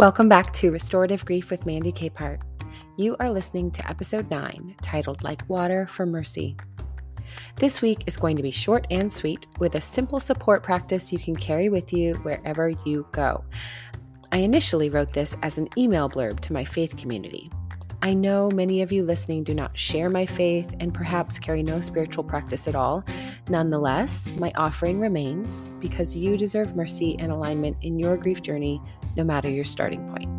Welcome back to Restorative Grief with Mandy Capehart. You are listening to episode 9, titled Like Water for Mercy. This week is going to be short and sweet with a simple support practice you can carry with you wherever you go. I initially wrote this as an email blurb to my faith community. I know many of you listening do not share my faith and perhaps carry no spiritual practice at all. Nonetheless, my offering remains because you deserve mercy and alignment in your grief journey no matter your starting point.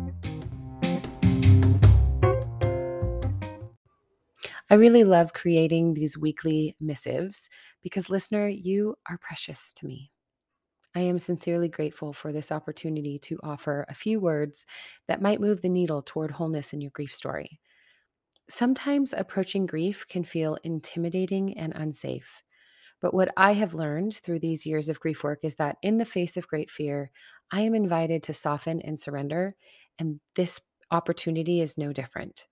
I really love creating these weekly missives because, listener, you are precious to me. I am sincerely grateful for this opportunity to offer a few words that might move the needle toward wholeness in your grief story. Sometimes approaching grief can feel intimidating and unsafe. But what I have learned through these years of grief work is that in the face of great fear, I am invited to soften and surrender, and this opportunity is no different.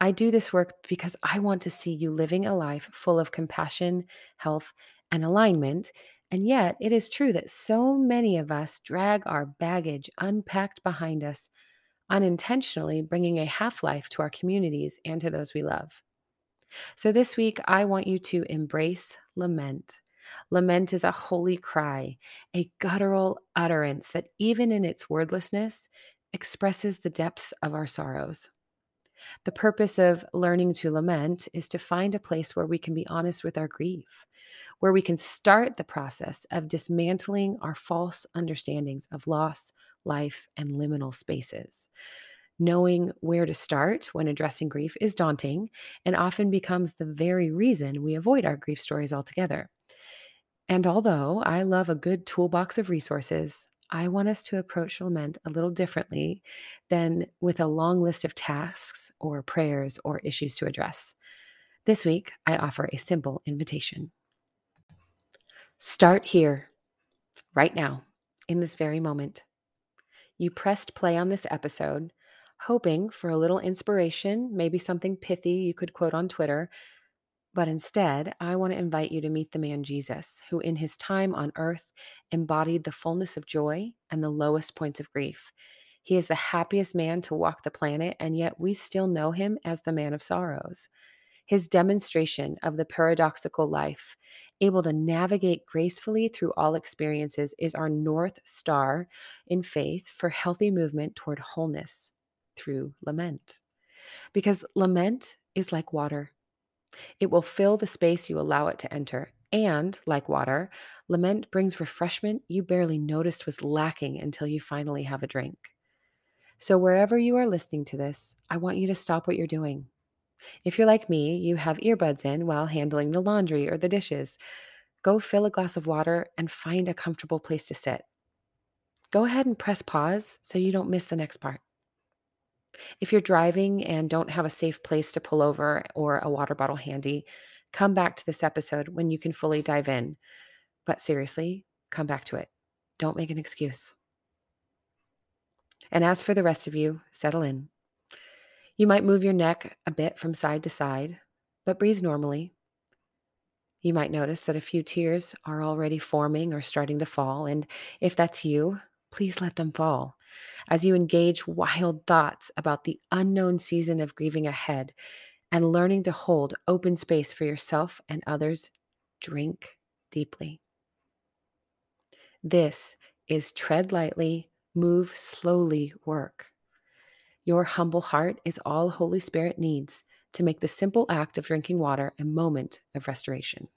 I do this work because I want to see you living a life full of compassion, health, and alignment. And yet, it is true that so many of us drag our baggage unpacked behind us, unintentionally bringing a half life to our communities and to those we love. So, this week, I want you to embrace lament. Lament is a holy cry, a guttural utterance that, even in its wordlessness, expresses the depths of our sorrows. The purpose of learning to lament is to find a place where we can be honest with our grief, where we can start the process of dismantling our false understandings of loss, life, and liminal spaces. Knowing where to start when addressing grief is daunting and often becomes the very reason we avoid our grief stories altogether. And although I love a good toolbox of resources, I want us to approach lament a little differently than with a long list of tasks or prayers or issues to address. This week, I offer a simple invitation. Start here, right now, in this very moment. You pressed play on this episode, hoping for a little inspiration, maybe something pithy you could quote on Twitter, but instead, I want to invite you to meet the man Jesus, who in his time on earth embodied the fullness of joy and the lowest points of grief. He is the happiest man to walk the planet, and yet we still know him as the man of sorrows. His demonstration of the paradoxical life, able to navigate gracefully through all experiences, is our North Star in faith for healthy movement toward wholeness through lament. Because lament is like water. It will fill the space you allow it to enter. And, like water, lament brings refreshment you barely noticed was lacking until you finally have a drink. So, wherever you are listening to this, I want you to stop what you're doing. If you're like me, you have earbuds in while handling the laundry or the dishes. Go fill a glass of water and find a comfortable place to sit. Go ahead and press pause so you don't miss the next part. If you're driving and don't have a safe place to pull over or a water bottle handy, come back to this episode when you can fully dive in. But seriously, come back to it. Don't make an excuse. And as for the rest of you, settle in. You might move your neck a bit from side to side, but breathe normally. You might notice that a few tears are already forming or starting to fall, and if that's you, please let them fall. As you engage wild thoughts about the unknown season of grieving ahead and learning to hold open space for yourself and others, drink deeply. This is tread lightly, move slowly work. Your humble heart is all Holy Spirit needs to make the simple act of drinking water a moment of restoration.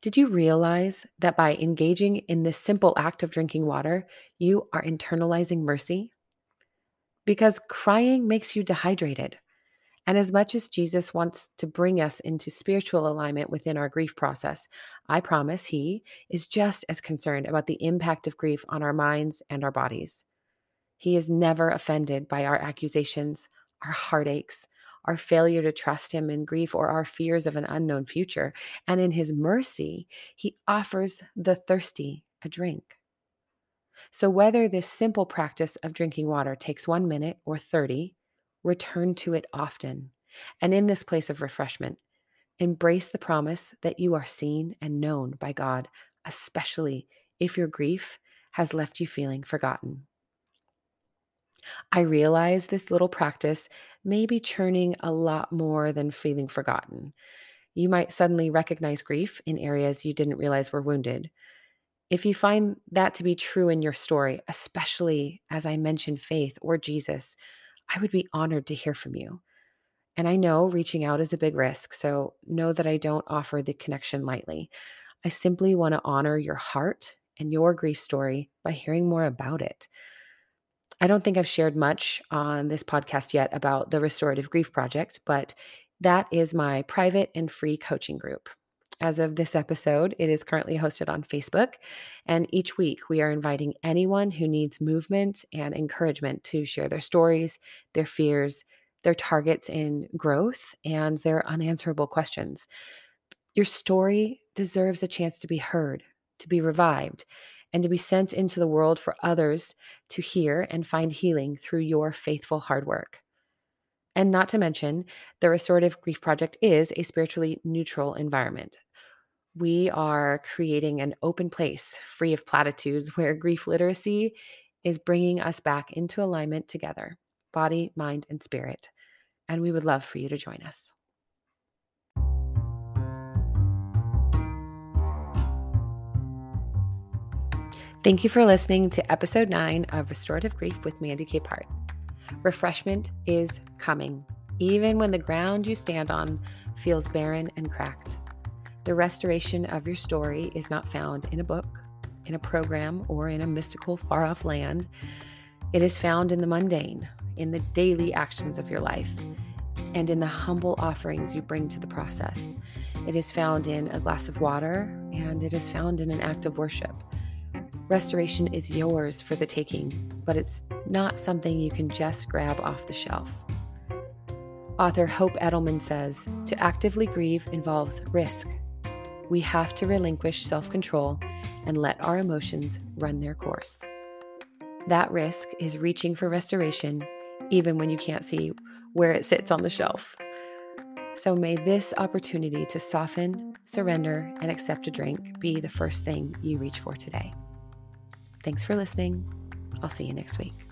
Did you realize that by engaging in this simple act of drinking water, you are internalizing mercy? Because crying makes you dehydrated. And as much as Jesus wants to bring us into spiritual alignment within our grief process, I promise he is just as concerned about the impact of grief on our minds and our bodies. He is never offended by our accusations, our heartaches, our failure to trust Him in grief, or our fears of an unknown future. And in His mercy, He offers the thirsty a drink. So, whether this simple practice of drinking water takes one minute or 30, return to it often. And in this place of refreshment, embrace the promise that you are seen and known by God, especially if your grief has left you feeling forgotten. I realize this little practice may be churning a lot more than feeling forgotten. You might suddenly recognize grief in areas you didn't realize were wounded. If you find that to be true in your story, especially as I mentioned faith or Jesus, I would be honored to hear from you. And I know reaching out is a big risk, so know that I don't offer the connection lightly. I simply want to honor your heart and your grief story by hearing more about it. I don't think I've shared much on this podcast yet about the Restorative Grief Project, but that is my private and free coaching group. As of this episode, it is currently hosted on Facebook. And each week, we are inviting anyone who needs movement and encouragement to share their stories, their fears, their targets in growth, and their unanswerable questions. Your story deserves a chance to be heard, to be revived, and to be sent into the world for others to hear and find healing through your faithful hard work. And not to mention, the Restorative Grief Project is a spiritually neutral environment. We are creating an open place free of platitudes where grief literacy is bringing us back into alignment together body, mind, and spirit. And we would love for you to join us. Thank you for listening to episode nine of Restorative Grief with Mandy Capehart. Refreshment is coming, even when the ground you stand on feels barren and cracked. The restoration of your story is not found in a book, in a program, or in a mystical far off land. It is found in the mundane, in the daily actions of your life, and in the humble offerings you bring to the process. It is found in a glass of water, and it is found in an act of worship. Restoration is yours for the taking, but it's not something you can just grab off the shelf. Author Hope Edelman says to actively grieve involves risk. We have to relinquish self control and let our emotions run their course. That risk is reaching for restoration even when you can't see where it sits on the shelf. So may this opportunity to soften, surrender, and accept a drink be the first thing you reach for today. Thanks for listening. I'll see you next week.